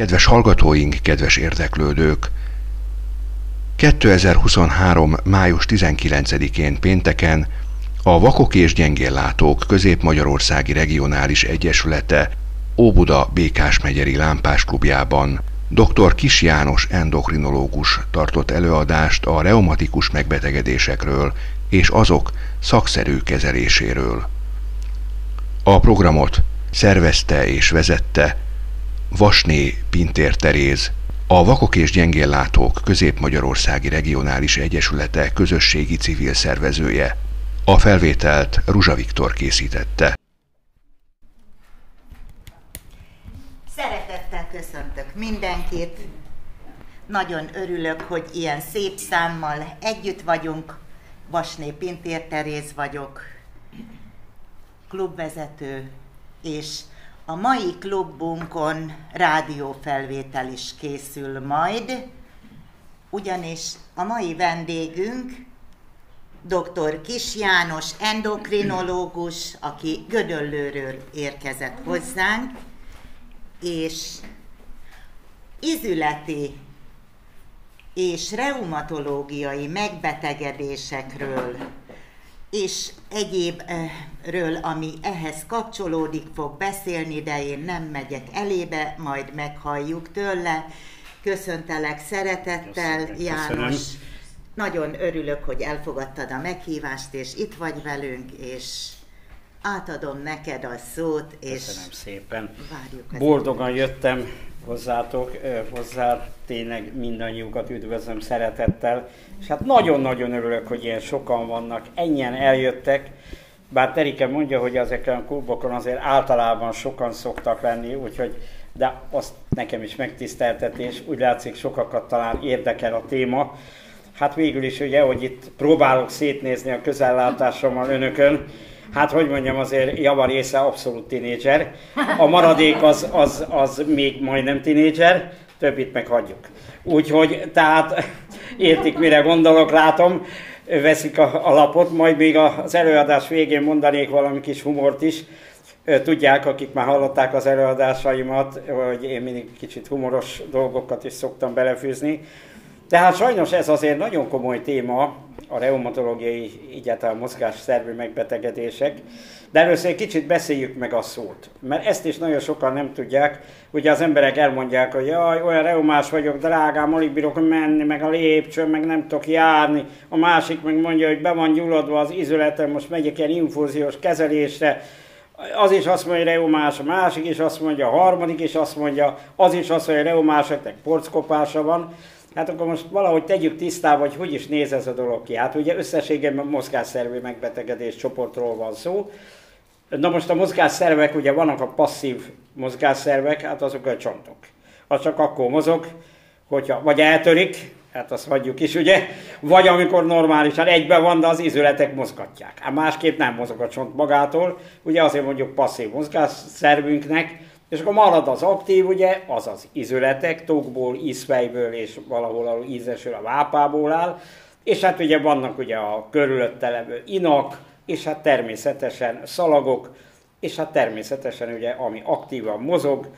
Kedves hallgatóink, kedves érdeklődők! 2023. május 19-én pénteken a Vakok és Gyengéllátók Közép-Magyarországi Regionális Egyesülete Óbuda Békás megyeri Lámpás klubjában dr. Kis János endokrinológus tartott előadást a reumatikus megbetegedésekről és azok szakszerű kezeléséről. A programot szervezte és vezette Vasné Pintér Teréz, a Vakok és Gyengéllátók Közép-Magyarországi Regionális Egyesülete közösségi civil szervezője. A felvételt Ruzsa Viktor készítette. Szeretettel köszöntök mindenkit. Nagyon örülök, hogy ilyen szép számmal együtt vagyunk. Vasné Pintér Teréz vagyok, klubvezető, és a mai klubunkon rádiófelvétel is készül majd, ugyanis a mai vendégünk dr. Kis János endokrinológus, aki Gödöllőről érkezett hozzánk, és izületi és reumatológiai megbetegedésekről és egyébről, ami ehhez kapcsolódik, fog beszélni, de én nem megyek elébe, majd meghalljuk tőle. Köszöntelek szeretettel, Köszönöm. János. Nagyon örülök, hogy elfogadtad a meghívást, és itt vagy velünk, és átadom neked a szót, és Köszönöm szépen. Boldogan jöttem hozzátok, hozzá tényleg mindannyiukat üdvözlöm szeretettel, és hát nagyon-nagyon örülök, hogy ilyen sokan vannak, ennyien eljöttek, bár Terike mondja, hogy ezeken a klubokon azért általában sokan szoktak lenni, úgyhogy de azt nekem is megtiszteltetés, úgy látszik sokakat talán érdekel a téma. Hát végül is ugye, hogy itt próbálok szétnézni a közellátásommal önökön, hát hogy mondjam, azért java része abszolút tinédzser. A maradék az, az, az még majdnem tinédzser, többit meg hagyjuk. Úgyhogy, tehát értik, mire gondolok, látom, veszik a, a lapot, majd még az előadás végén mondanék valami kis humort is. Tudják, akik már hallották az előadásaimat, hogy én mindig kicsit humoros dolgokat is szoktam belefűzni. Tehát sajnos ez azért nagyon komoly téma, a reumatológiai, egyáltalán mozgásszervi megbetegedések, de először egy kicsit beszéljük meg a szót, mert ezt is nagyon sokan nem tudják. Ugye az emberek elmondják, hogy jaj, olyan reumás vagyok, drágám, alig bírok menni, meg a lépcsőn, meg nem tudok járni. A másik meg mondja, hogy be van gyulladva az izületem, most megyek ilyen infúziós kezelésre, az is azt mondja, hogy reumás, a másik is azt mondja, a harmadik is azt mondja, az is azt mondja, hogy reumásoknak porckopása van. Hát akkor most valahogy tegyük tisztába, hogy hogy is néz ez a dolog ki. Hát ugye összességében mozgásszervi megbetegedés csoportról van szó. Na most a mozgásszervek, ugye vannak a passzív mozgásszervek, hát azok a csontok. Az csak akkor mozog, hogyha vagy eltörik, hát azt hagyjuk is, ugye, vagy amikor normálisan egyben van, de az izületek mozgatják. Hát másképp nem mozog a csont magától, ugye azért mondjuk passzív mozgásszervünknek, és akkor marad az aktív, ugye, az az izületek, tokból, ízfejből és valahol a ízesül a vápából áll, és hát ugye vannak ugye a körülötte levő inak, és hát természetesen szalagok, és hát természetesen ugye, ami aktívan mozog,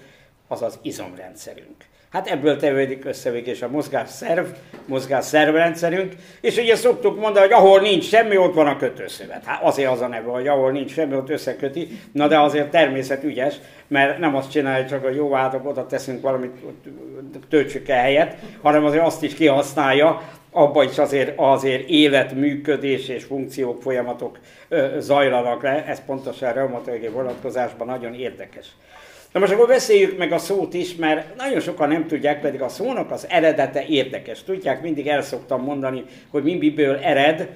az az izomrendszerünk. Hát ebből tevődik össze végig a mozgásszerv, mozgásszervrendszerünk, és ugye szoktuk mondani, hogy ahol nincs semmi, ott van a kötőszövet. Hát azért az a neve, hogy ahol nincs semmi, ott összeköti, na de azért természet ügyes, mert nem azt csinálja csak, hogy jó, hát oda teszünk valamit, töltsük el helyet, hanem azért azt is kihasználja, abban is azért, azért élet, működés és funkciók, folyamatok ö, zajlanak le, ez pontosan a reumatológiai vonatkozásban nagyon érdekes. Na most akkor beszéljük meg a szót is, mert nagyon sokan nem tudják, pedig a szónak az eredete érdekes. Tudják, mindig el szoktam mondani, hogy mi miből ered,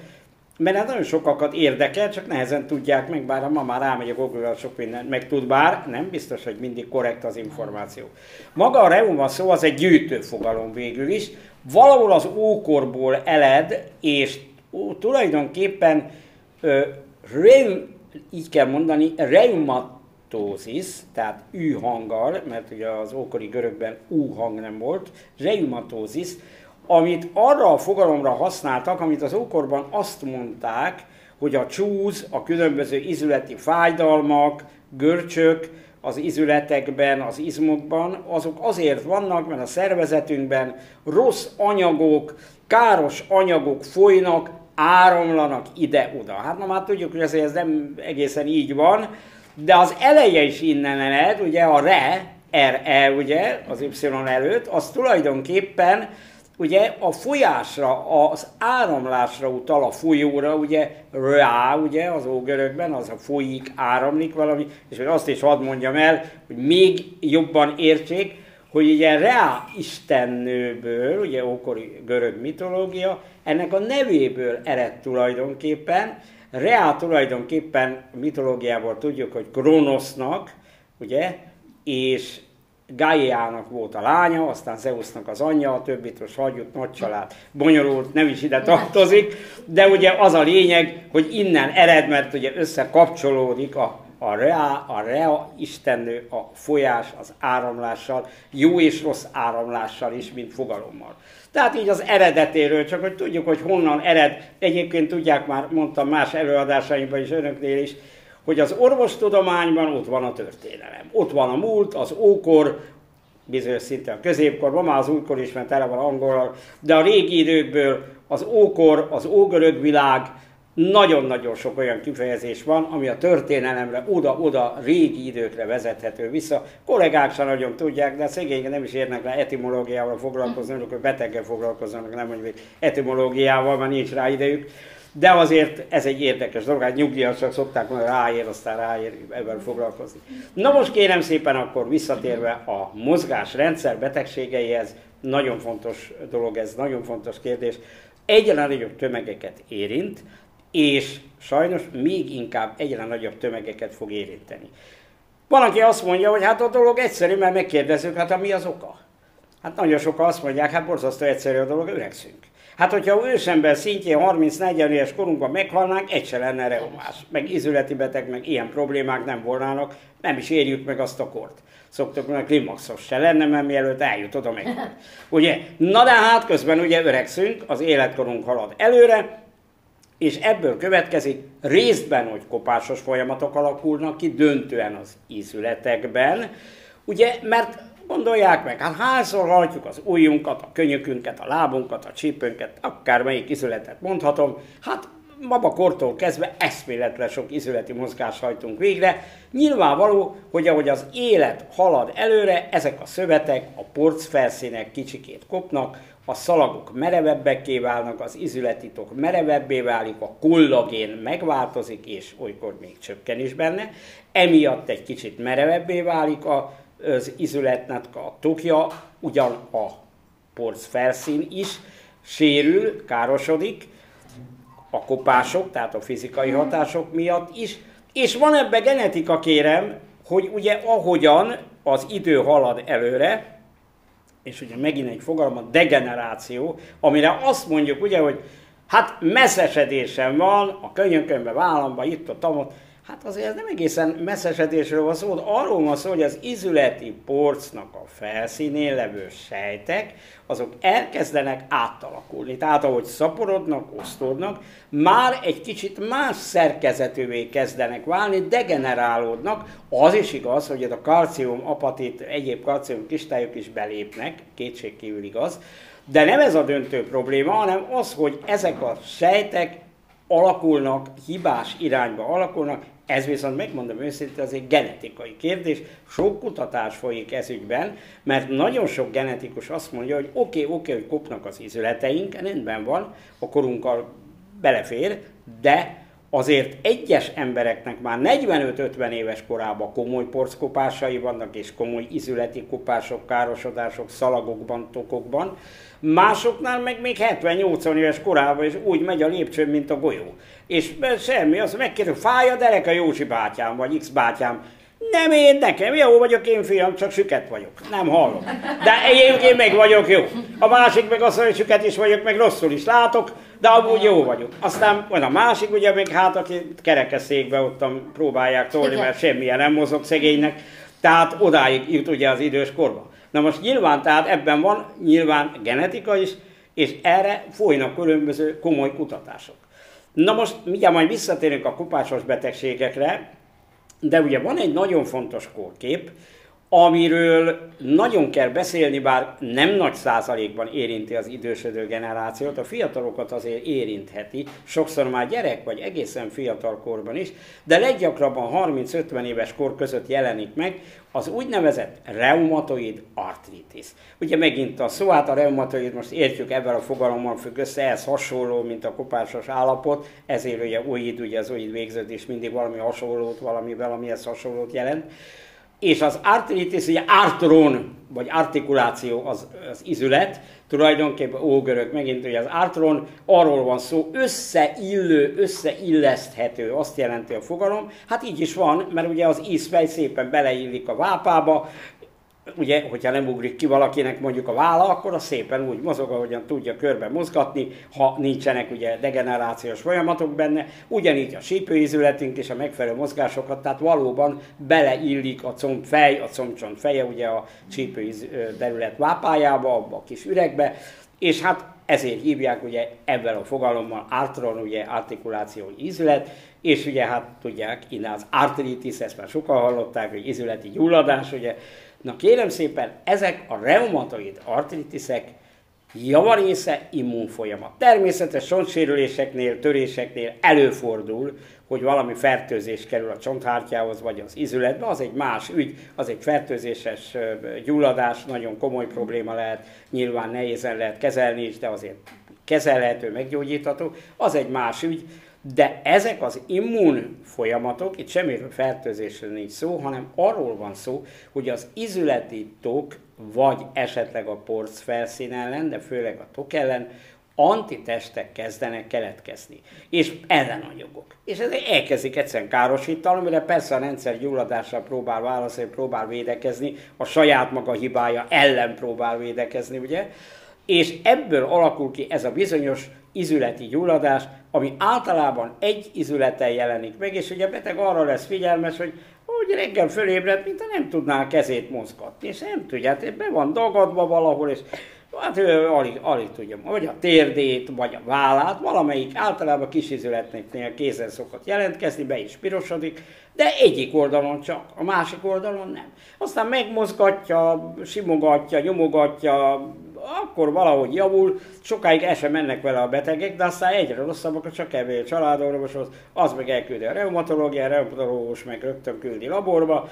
mert hát nagyon sokakat érdekel, csak nehezen tudják meg, bár ma már rámegy a google sok mindent meg tud, bár nem biztos, hogy mindig korrekt az információ. Maga a reuma szó az egy gyűjtő fogalom végül is, valahol az ókorból eled, és ó, tulajdonképpen ö, reum, így kell mondani, reumatózis, tehát ű hanggal, mert ugye az ókori görögben ú hang nem volt, reumatózis, amit arra a fogalomra használtak, amit az ókorban azt mondták, hogy a csúz, a különböző izületi fájdalmak, görcsök, az izületekben, az izmokban, azok azért vannak, mert a szervezetünkben rossz anyagok, káros anyagok folynak, áramlanak ide-oda. Hát na már tudjuk, hogy ez nem egészen így van, de az eleje is innen ered, ugye a re, RE, ugye, az Y előtt, az tulajdonképpen ugye a folyásra, az áramlásra utal a folyóra, ugye rá, ugye az ógörökben, az a folyik, áramlik valami, és hogy azt is hadd mondjam el, hogy még jobban értsék, hogy ugye Rea istennőből, ugye ókori görög mitológia, ennek a nevéből ered tulajdonképpen, Rea tulajdonképpen mitológiából tudjuk, hogy Kronosznak, ugye, és Gaiának volt a lánya, aztán Zeusnak az anyja, a többit most hagyjuk, nagy család, bonyolult, nem is ide tartozik, de ugye az a lényeg, hogy innen ered, mert ugye összekapcsolódik a, a rea, a rea istennő, a folyás, az áramlással, jó és rossz áramlással is, mint fogalommal. Tehát így az eredetéről, csak hogy tudjuk, hogy honnan ered, egyébként tudják már, mondtam más előadásaimban is, önöknél is, hogy az orvostudományban ott van a történelem. Ott van a múlt, az ókor, bizonyos szinten a középkorban, már az újkor is, mert tele van angolal, de a régi időkből az ókor, az ógörög világ, nagyon-nagyon sok olyan kifejezés van, ami a történelemre, oda-oda régi időkre vezethető vissza. Kollégák sem nagyon tudják, de a szegények nem is érnek le etimológiával foglalkozni, hogy beteggel foglalkoznak, nem mondjuk etimológiával, mert nincs rá idejük. De azért ez egy érdekes dolog, hát nyugdíjasok szokták mondani, ráér, aztán ráér ebben foglalkozni. Na most kérem szépen akkor visszatérve a mozgásrendszer betegségeihez, nagyon fontos dolog ez, nagyon fontos kérdés. Egyre nagyobb tömegeket érint, és sajnos még inkább egyre nagyobb tömegeket fog érinteni. Van, aki azt mondja, hogy hát a dolog egyszerű, mert megkérdezzük, hát mi az oka? Hát nagyon sokan azt mondják, hát borzasztó egyszerű a dolog, öregszünk. Hát, hogyha ősember szintjén 30-40 éves korunkban meghalnánk, egy se lenne reumás, meg izületi beteg, meg ilyen problémák nem volnának, nem is érjük meg azt a kort. Szoktuk mondani, klimaxos se lenne, mert mielőtt eljut oda meg. Ugye? Na de hát közben ugye öregszünk, az életkorunk halad előre, és ebből következik részben, hogy kopásos folyamatok alakulnak ki, döntően az ízületekben, ugye, mert Gondolják meg, hát hányszor hajtjuk az ujjunkat, a könyökünket, a lábunkat, a csípőnket, akármelyik izületet mondhatom, hát kortól kezdve eszméletlen sok izületi mozgást hajtunk végre. Nyilvánvaló, hogy ahogy az élet halad előre, ezek a szövetek, a porc felszínek kicsikét kopnak, a szalagok merevebbekké válnak, az izületitok merevebbé válik, a kollagén megváltozik, és olykor még csökken is benne. Emiatt egy kicsit merevebbé válik az izületnek a tokja, ugyan a porc felszín is sérül, károsodik, a kopások, tehát a fizikai hatások miatt is, és van ebbe genetika kérem, hogy ugye ahogyan az idő halad előre, és ugye megint egy fogalom, a degeneráció, amire azt mondjuk ugye, hogy hát messzesedésem van a könyökömbe, vállamba, itt a tamot, Hát azért ez nem egészen messzesedésről van szó, arról van szó, hogy az izületi porcnak a felszínén levő sejtek, azok elkezdenek átalakulni. Tehát ahogy szaporodnak, osztódnak, már egy kicsit más szerkezetűvé kezdenek válni, degenerálódnak. Az is igaz, hogy a kalcium, apatit, egyéb kalcium kristályok is belépnek, kétségkívül igaz, de nem ez a döntő probléma, hanem az, hogy ezek a sejtek alakulnak, hibás irányba alakulnak, ez viszont megmondom őszintén, az egy genetikai kérdés. Sok kutatás folyik ez ügyben, mert nagyon sok genetikus azt mondja, hogy oké, okay, oké, okay, hogy kopnak az izületeink, rendben van, a korunkkal belefér, de azért egyes embereknek már 45-50 éves korában komoly porckopásai vannak, és komoly izületi kopások, károsodások szalagokban, tokokban, Másoknál meg még 70-80 éves korában is úgy megy a lépcsőn, mint a golyó. És semmi, azt megkérdez, fáj a derek a Józsi bátyám, vagy X bátyám. Nem én, nekem jó vagyok én fiam, csak süket vagyok. Nem hallom. De egyébként meg vagyok jó. A másik meg azt mondja, hogy süket is vagyok, meg rosszul is látok, de amúgy jó vagyok. Aztán van a másik, ugye még hát, aki kerekeszékbe ottan próbálják tolni, mert semmilyen nem mozog szegénynek. Tehát odáig jut ugye az idős korba. Na most nyilván tehát ebben van nyilván genetika is, és erre folynak különböző komoly kutatások. Na most mindjárt majd visszatérünk a kupásos betegségekre, De ugye van egy nagyon fontos kórkép, amiről nagyon kell beszélni, bár nem nagy százalékban érinti az idősödő generációt, a fiatalokat azért érintheti, sokszor már gyerek vagy egészen fiatal korban is, de leggyakrabban 30-50 éves kor között jelenik meg az úgynevezett reumatoid artritis. Ugye megint a szó, hát a reumatoid most értjük ebben a fogalommal függ össze, ez hasonló, mint a kopásos állapot, ezért ugye oid, ugye az oid végződés mindig valami hasonlót, valami valamihez hasonlót jelent. És az artritis, ugye artron, vagy artikuláció az, az izület, tulajdonképpen ógörög megint, hogy az artron arról van szó, összeillő, összeilleszthető, azt jelenti a fogalom. Hát így is van, mert ugye az ízfej szépen beleillik a vápába, ugye, hogyha nem ugrik ki valakinek mondjuk a válla, akkor az szépen úgy mozog, ahogyan tudja körbe mozgatni, ha nincsenek ugye degenerációs folyamatok benne, ugyanígy a sípőizületünk és a megfelelő mozgásokat, tehát valóban beleillik a combfej, a combcsont feje, ugye a sípőiz derület vápájába, abba a kis üregbe, és hát ezért hívják ugye ebben a fogalommal artron, ugye artikuláció ízület, és ugye hát tudják, innen az artritis, ezt már sokan hallották, hogy izületi gyulladás, ugye Na kérem szépen, ezek a reumatoid artritiszek javarésze immunfolyamat. Természetes csontsérüléseknél, töréseknél előfordul, hogy valami fertőzés kerül a csonthártyához, vagy az izületbe, az egy más ügy, az egy fertőzéses gyulladás, nagyon komoly probléma lehet, nyilván nehézen lehet kezelni is, de azért kezelhető, meggyógyítható, az egy más ügy, de ezek az immun folyamatok, itt semmiről fertőzésről nincs szó, hanem arról van szó, hogy az izületi tok, vagy esetleg a porc felszín ellen, de főleg a tok ellen, antitestek kezdenek keletkezni, és ellenanyagok. És ez elkezdik egyszerűen károsítani, amire persze a rendszer gyulladással próbál válaszolni, próbál védekezni, a saját maga hibája ellen próbál védekezni, ugye? És ebből alakul ki ez a bizonyos izületi gyulladás, ami általában egy izületen jelenik meg, és ugye a beteg arra lesz figyelmes, hogy hogy reggel fölébred, mint nem tudná a kezét mozgatni, és nem tudja, hát be van dagadva valahol, és hát ő alig, alig tudja, vagy a térdét, vagy a vállát, valamelyik általában kis izületnél kézen szokott jelentkezni, be is pirosodik, de egyik oldalon csak, a másik oldalon nem. Aztán megmozgatja, simogatja, nyomogatja, akkor valahogy javul, sokáig el sem mennek vele a betegek, de aztán egyre rosszabbak, csak elmegy a családorvoshoz, az meg elküldi a reumatológia, a reumatológus meg rögtön küldi laborba,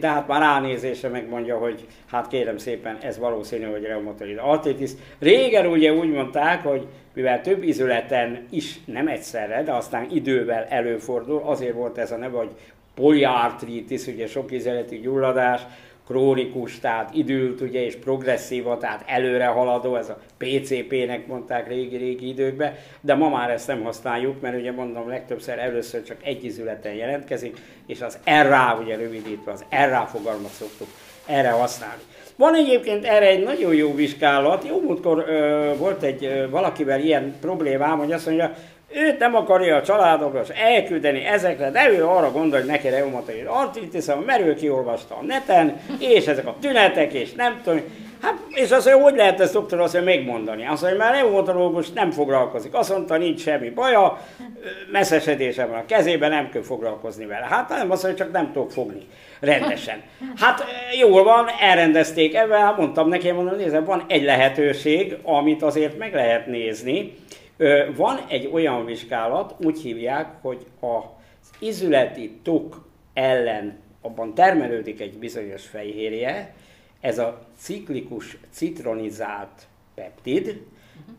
de hát már ránézése megmondja, hogy hát kérem szépen, ez valószínű, hogy reumatoid artritis. Régen ugye úgy mondták, hogy mivel több izületen is nem egyszerre, de aztán idővel előfordul, azért volt ez a neve, hogy poliartritis, ugye sok izületi gyulladás, krónikus, tehát időlt ugye, és progresszíva, tehát előre haladó, ez a PCP-nek mondták régi-régi időkben, de ma már ezt nem használjuk, mert ugye mondom, legtöbbször először csak egy izületen jelentkezik, és az RA, ugye rövidítve, az RA fogalmat szoktuk erre használni. Van egyébként erre egy nagyon jó vizsgálat. Jó múltkor ö, volt egy ö, valakivel ilyen problémám, hogy azt mondja, őt nem akarja a családokra elküldeni ezekre, de ő arra gondol, hogy neki reumatoid artritis, mert ő kiolvasta a neten, és ezek a tünetek, és nem tudom, Hát, és azt mondja, hogy lehet ezt doktor azt mondja, megmondani? Azt mondja, mert reumatológus nem foglalkozik. Azt mondta, nincs semmi baja, messzesedése van a kezében, nem kell foglalkozni vele. Hát nem, azt mondja, csak nem tudok fogni rendesen. Hát jól van, elrendezték ebben, mondtam neki, mondom, nézd, van egy lehetőség, amit azért meg lehet nézni, van egy olyan vizsgálat, úgy hívják, hogy az izületi tok ellen abban termelődik egy bizonyos fejhérje, ez a ciklikus citronizált peptid,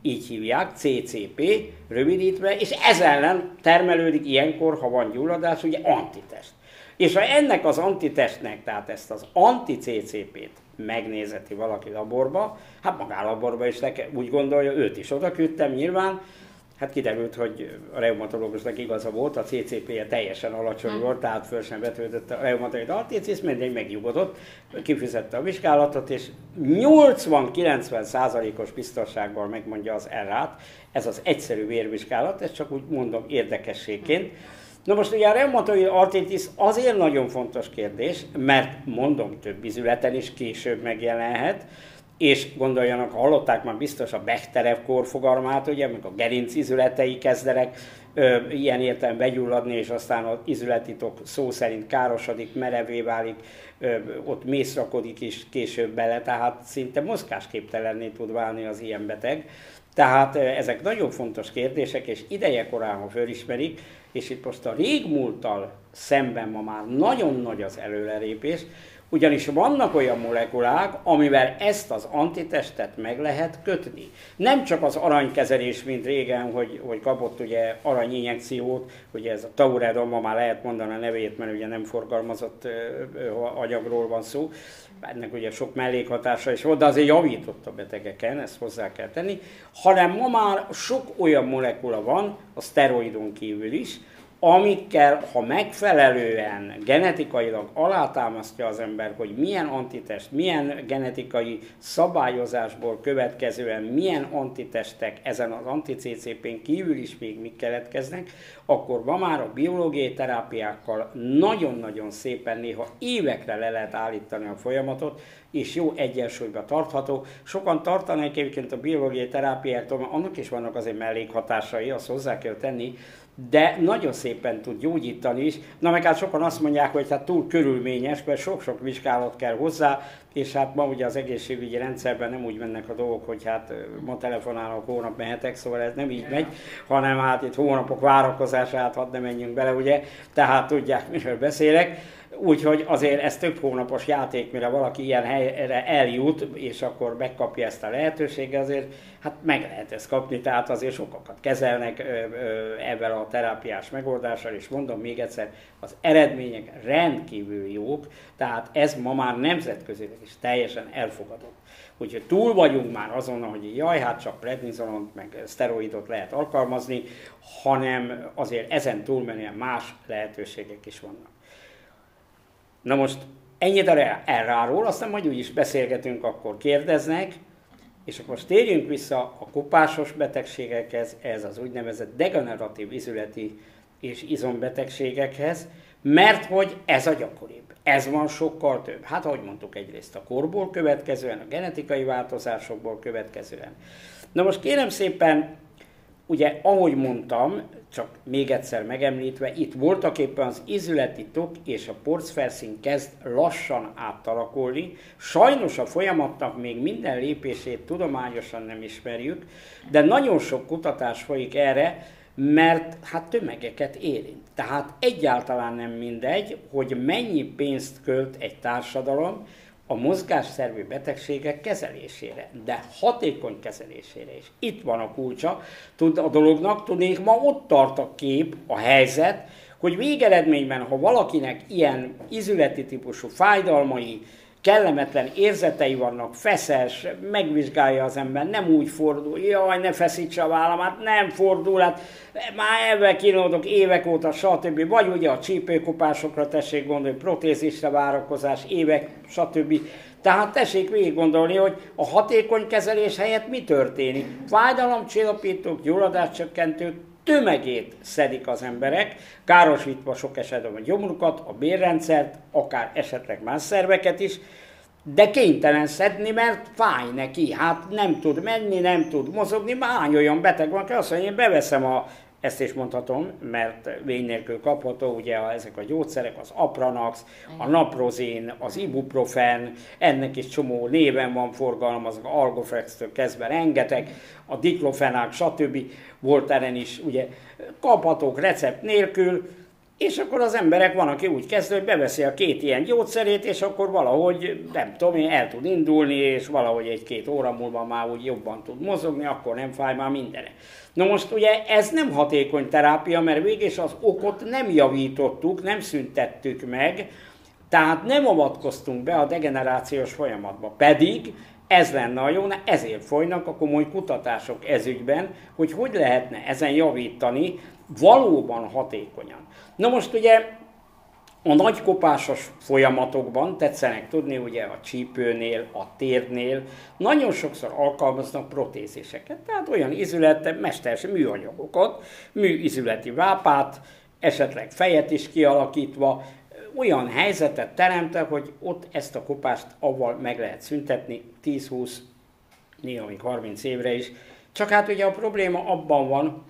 így hívják, CCP rövidítve, és ez ellen termelődik ilyenkor, ha van gyulladás, ugye antitest. És ha ennek az antitestnek, tehát ezt az anti-CCP-t megnézeti valaki laborba, hát magálaborba is leke, úgy gondolja, őt is oda küldtem nyilván, Hát kiderült, hogy a reumatológusnak igaza volt, a CCP-je teljesen alacsony hmm. volt, tehát föl sem vetődött a reumatoid artritis, mindegy megnyugodott, kifizette a vizsgálatot, és 80-90 százalékos biztonsággal megmondja az errát. Ez az egyszerű vérvizsgálat, ez csak úgy mondom érdekességként. Na most ugye a reumatoid artritis azért nagyon fontos kérdés, mert mondom több izületen is később megjelenhet, és gondoljanak, hallották már biztos a Bechterev korfogalmát, ugye, amikor a gerinc izületei kezdenek ö, ilyen értelem begyulladni, és aztán az izületitok szó szerint károsodik, merevé válik, ö, ott mészrakodik is később bele, tehát szinte mozgásképtelenné tud válni az ilyen beteg. Tehát ezek nagyon fontos kérdések, és ideje korán, ha fölismerik, és itt most a régmúlttal szemben ma már nagyon nagy az előrelépés, ugyanis vannak olyan molekulák, amivel ezt az antitestet meg lehet kötni. Nem csak az aranykezelés, mint régen, hogy, hogy kapott ugye aranyinjekciót, ugye ez a tauredon, ma már lehet mondani a nevét, mert ugye nem forgalmazott anyagról van szó, ennek ugye sok mellékhatása is volt, de azért javított a betegeken, ezt hozzá kell tenni, hanem ma már sok olyan molekula van, a szteroidon kívül is, amikkel, ha megfelelően genetikailag alátámasztja az ember, hogy milyen antitest, milyen genetikai szabályozásból következően milyen antitestek ezen az anti-CCP-n kívül is még mik keletkeznek, akkor ma már a biológiai terápiákkal nagyon-nagyon szépen néha évekre le lehet állítani a folyamatot, és jó egyensúlyba tartható. Sokan tartanak egyébként a biológiai terápiáktól, mert annak is vannak azért mellékhatásai, azt hozzá kell tenni, de nagyon szépen tud gyógyítani is. Na meg hát sokan azt mondják, hogy hát túl körülményes, mert sok-sok vizsgálat kell hozzá, és hát ma ugye az egészségügyi rendszerben nem úgy mennek a dolgok, hogy hát ma telefonálok, hónap mehetek, szóval ez nem így megy, hanem hát itt hónapok várakozását, hadd ne menjünk bele, ugye, tehát tudják, miről beszélek. Úgyhogy azért ez több hónapos játék, mire valaki ilyen helyre eljut, és akkor megkapja ezt a lehetőséget, azért hát meg lehet ezt kapni, tehát azért sokakat kezelnek ebben a terápiás megoldással, és mondom még egyszer, az eredmények rendkívül jók, tehát ez ma már nemzetközileg is teljesen elfogadott. Úgyhogy túl vagyunk már azon, hogy jaj, hát csak prednizolont, meg szteroidot lehet alkalmazni, hanem azért ezen túlmenően más lehetőségek is vannak. Na most ennyit erráról, aztán majd úgy is beszélgetünk, akkor kérdeznek, és akkor most térjünk vissza a kopásos betegségekhez, ez az úgynevezett degeneratív izületi és izombetegségekhez, mert hogy ez a gyakoribb. Ez van sokkal több. Hát, ahogy mondtuk, egyrészt a korból következően, a genetikai változásokból következően. Na most kérem szépen, ugye, ahogy mondtam, csak még egyszer megemlítve, itt voltak éppen az izületi tok és a porcfelszín kezd lassan átalakulni. Sajnos a folyamatnak még minden lépését tudományosan nem ismerjük, de nagyon sok kutatás folyik erre, mert hát tömegeket érint. Tehát egyáltalán nem mindegy, hogy mennyi pénzt költ egy társadalom, a mozgásszervű betegségek kezelésére, de hatékony kezelésére is. Itt van a kulcsa tud a dolognak, tudnék, ma ott tart a kép, a helyzet, hogy végeredményben, ha valakinek ilyen izületi típusú fájdalmai, kellemetlen érzetei vannak, feszes, megvizsgálja az ember, nem úgy fordul, jaj, ne feszítse a vállamát, nem fordul, hát már ebben kínálodok évek óta, stb. Vagy ugye a csípőkopásokra tessék gondolni, protézisre várakozás, évek, stb. Tehát tessék végig gondolni, hogy a hatékony kezelés helyett mi történik. Fájdalomcsillapítók, gyulladáscsökkentők, tömegét szedik az emberek, károsítva sok esetben a gyomrukat, a bérrendszert, akár esetleg más szerveket is, de kénytelen szedni, mert fáj neki, hát nem tud menni, nem tud mozogni, mány olyan beteg van, hogy azt mondja, én beveszem a ezt is mondhatom, mert vény nélkül kapható, ugye ezek a gyógyszerek, az Apranax, a Naprozin, az Ibuprofen, ennek is csomó néven van forgalmazva, Algoflex-től kezdve rengeteg, a diklofenák, stb. Volt ellen is, ugye kaphatók recept nélkül, és akkor az emberek van, aki úgy kezd, hogy beveszi a két ilyen gyógyszerét, és akkor valahogy, nem tudom én, el tud indulni, és valahogy egy-két óra múlva már úgy jobban tud mozogni, akkor nem fáj már mindenek. Na most ugye ez nem hatékony terápia, mert végig az okot nem javítottuk, nem szüntettük meg, tehát nem avatkoztunk be a degenerációs folyamatba. Pedig ez lenne a jó, ezért folynak a komoly kutatások ezügyben, hogy hogy lehetne ezen javítani valóban hatékonyan. Na most ugye a nagykopásos folyamatokban, tetszenek tudni, ugye a csípőnél, a térnél, nagyon sokszor alkalmaznak protéziseket, tehát olyan izület, mesters műanyagokat, műizületi vápát, esetleg fejet is kialakítva, olyan helyzetet teremte, hogy ott ezt a kopást avval meg lehet szüntetni 10-20 néha még 30 évre is. Csak hát ugye a probléma abban van,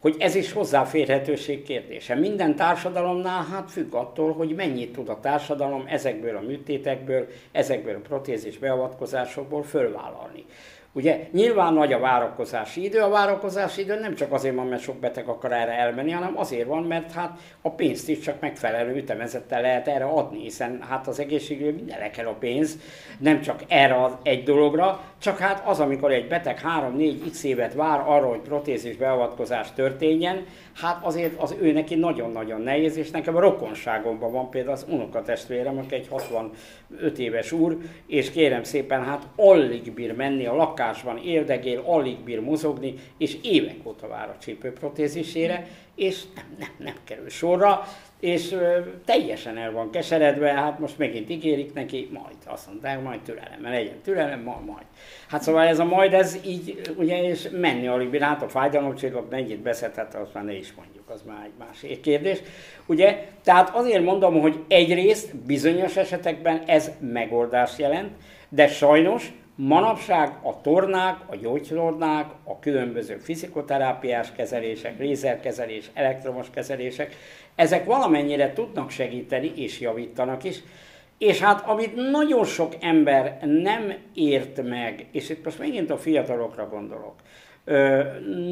hogy ez is hozzáférhetőség kérdése. Minden társadalomnál hát függ attól, hogy mennyit tud a társadalom ezekből a műtétekből, ezekből a protézis beavatkozásokból fölvállalni. Ugye nyilván nagy a várakozási idő, a várakozási idő nem csak azért van, mert sok beteg akar erre elmenni, hanem azért van, mert hát a pénzt is csak megfelelő ütemezettel lehet erre adni, hiszen hát az egészségügyre mindenre kell a pénz, nem csak erre az egy dologra, csak hát az, amikor egy beteg 3-4 x évet vár arra, hogy protézis beavatkozás történjen, hát azért az ő neki nagyon-nagyon nehéz, és nekem a rokonságomban van például az unokatestvérem, aki egy 65 éves úr, és kérem szépen, hát alig bír menni a lakásban, érdegél, alig bír mozogni, és évek óta vár a csípőprotézisére, és nem, nem, nem kerül sorra, és ö, teljesen el van keseredve, hát most megint ígérik neki, majd azt mondták, majd türelem, legyen türelem, majd, majd. Hát szóval ez a majd, ez így, ugye, és menni alig, hát a fájdalomcsillagok mennyit beszedhet, azt már ne is mondjuk, az már egy másik kérdés. Ugye, tehát azért mondom, hogy egyrészt bizonyos esetekben ez megoldást jelent, de sajnos Manapság a tornák, a gyógytornák, a különböző fizikoterápiás kezelések, lézerkezelés, elektromos kezelések, ezek valamennyire tudnak segíteni és javítanak is, és hát amit nagyon sok ember nem ért meg, és itt most megint a fiatalokra gondolok,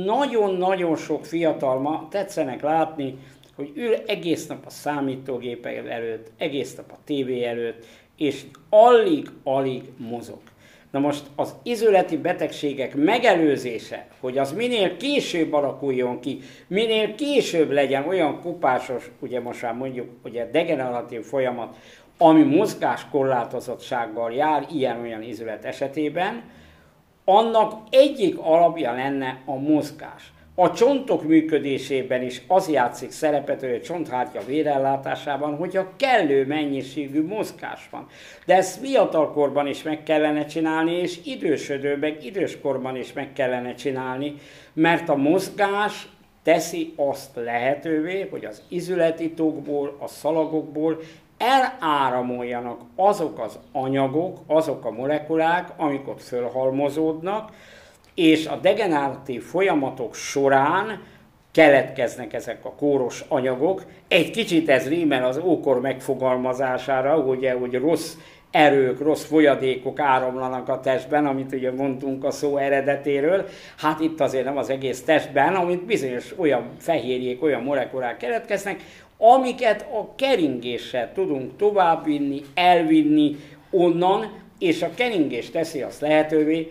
nagyon-nagyon sok fiatal ma tetszenek látni, hogy ül egész nap a számítógép előtt, egész nap a tévé előtt, és alig-alig mozog. Na most az izületi betegségek megelőzése, hogy az minél később alakuljon ki, minél később legyen olyan kupásos, ugye most már mondjuk, ugye degeneratív folyamat, ami mozgáskorlátozottsággal jár ilyen-olyan izület esetében, annak egyik alapja lenne a mozgás. A csontok működésében is az játszik szerepet, hogy a csonthártya vérellátásában, hogy a kellő mennyiségű mozgás van. De ezt fiatalkorban is meg kellene csinálni, és idősödő, meg időskorban is meg kellene csinálni, mert a mozgás teszi azt lehetővé, hogy az izületi tokból, a szalagokból eláramoljanak azok az anyagok, azok a molekulák, amik ott fölhalmozódnak, és a degeneratív folyamatok során keletkeznek ezek a kóros anyagok. Egy kicsit ez rímel az ókor megfogalmazására, ugye, hogy rossz erők, rossz folyadékok áramlanak a testben, amit ugye mondtunk a szó eredetéről. Hát itt azért nem az egész testben, amit bizonyos olyan fehérjék, olyan molekulák keletkeznek, amiket a keringéssel tudunk továbbvinni, elvinni onnan, és a keringés teszi azt lehetővé,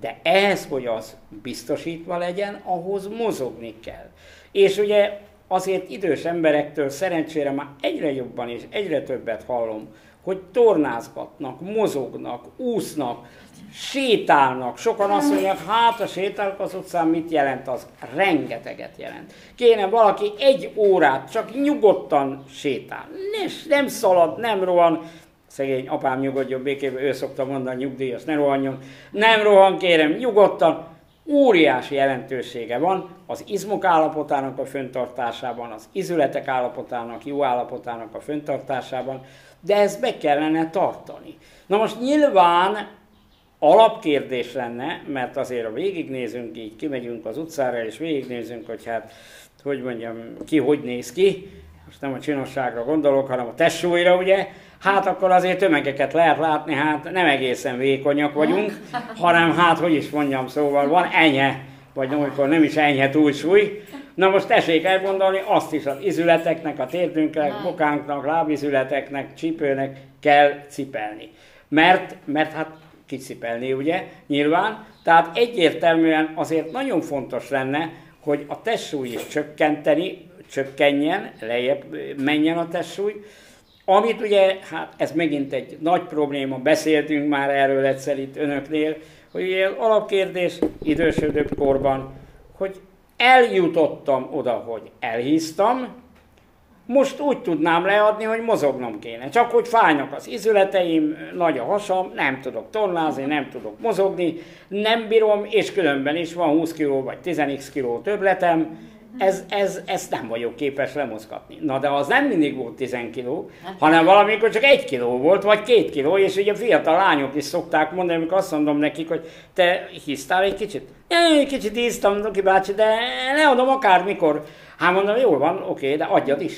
de ehhez, hogy az biztosítva legyen, ahhoz mozogni kell. És ugye azért idős emberektől szerencsére már egyre jobban és egyre többet hallom, hogy tornázgatnak, mozognak, úsznak, sétálnak. Sokan azt mondják, hát a sétálok az utcán mit jelent az? Rengeteget jelent. Kéne valaki egy órát csak nyugodtan sétál. Nem, nem szalad, nem rohan, szegény apám nyugodjon békében, ő szokta mondani, nyugdíjas, ne rohanjon. Nem rohan, kérem, nyugodtan. Óriási jelentősége van az izmok állapotának a föntartásában, az izületek állapotának, jó állapotának a föntartásában, de ezt be kellene tartani. Na most nyilván alapkérdés lenne, mert azért a végignézünk, így kimegyünk az utcára, és végignézünk, hogy hát, hogy mondjam, ki hogy néz ki, most nem a csinosságra gondolok, hanem a testsúlyra, ugye, hát akkor azért tömegeket lehet látni, hát nem egészen vékonyak vagyunk, hanem hát, hogy is mondjam, szóval van enyhe, vagy amikor nem is enyhe túlsúly. Na most tessék elgondolni, azt is az izületeknek, a térdünknek, bokánknak, lábizületeknek, csípőnek kell cipelni. Mert, mert hát kicipelni, ugye, nyilván. Tehát egyértelműen azért nagyon fontos lenne, hogy a testsúly is csökkenteni, csökkenjen, lejjebb menjen a testsúly, amit ugye, hát ez megint egy nagy probléma, beszéltünk már erről egyszer itt önöknél, hogy ugye alapkérdés idősödőbb korban, hogy eljutottam oda, hogy elhíztam, most úgy tudnám leadni, hogy mozognom kéne. Csak hogy fájnak az izületeim, nagy a hasam, nem tudok tornázni, nem tudok mozogni, nem bírom, és különben is van 20 kg vagy 10 kg többletem, ez, ez, ezt nem vagyok képes lemozgatni. Na de az nem mindig volt 10 kiló, hanem valamikor csak egy kiló volt, vagy két kiló, és ugye fiatal lányok is szokták mondani, amikor azt mondom nekik, hogy te hisztál egy kicsit? Én egy kicsit hisztam, Doki bácsi, de leadom akármikor. Hát mondom, jól van, oké, de adjad is.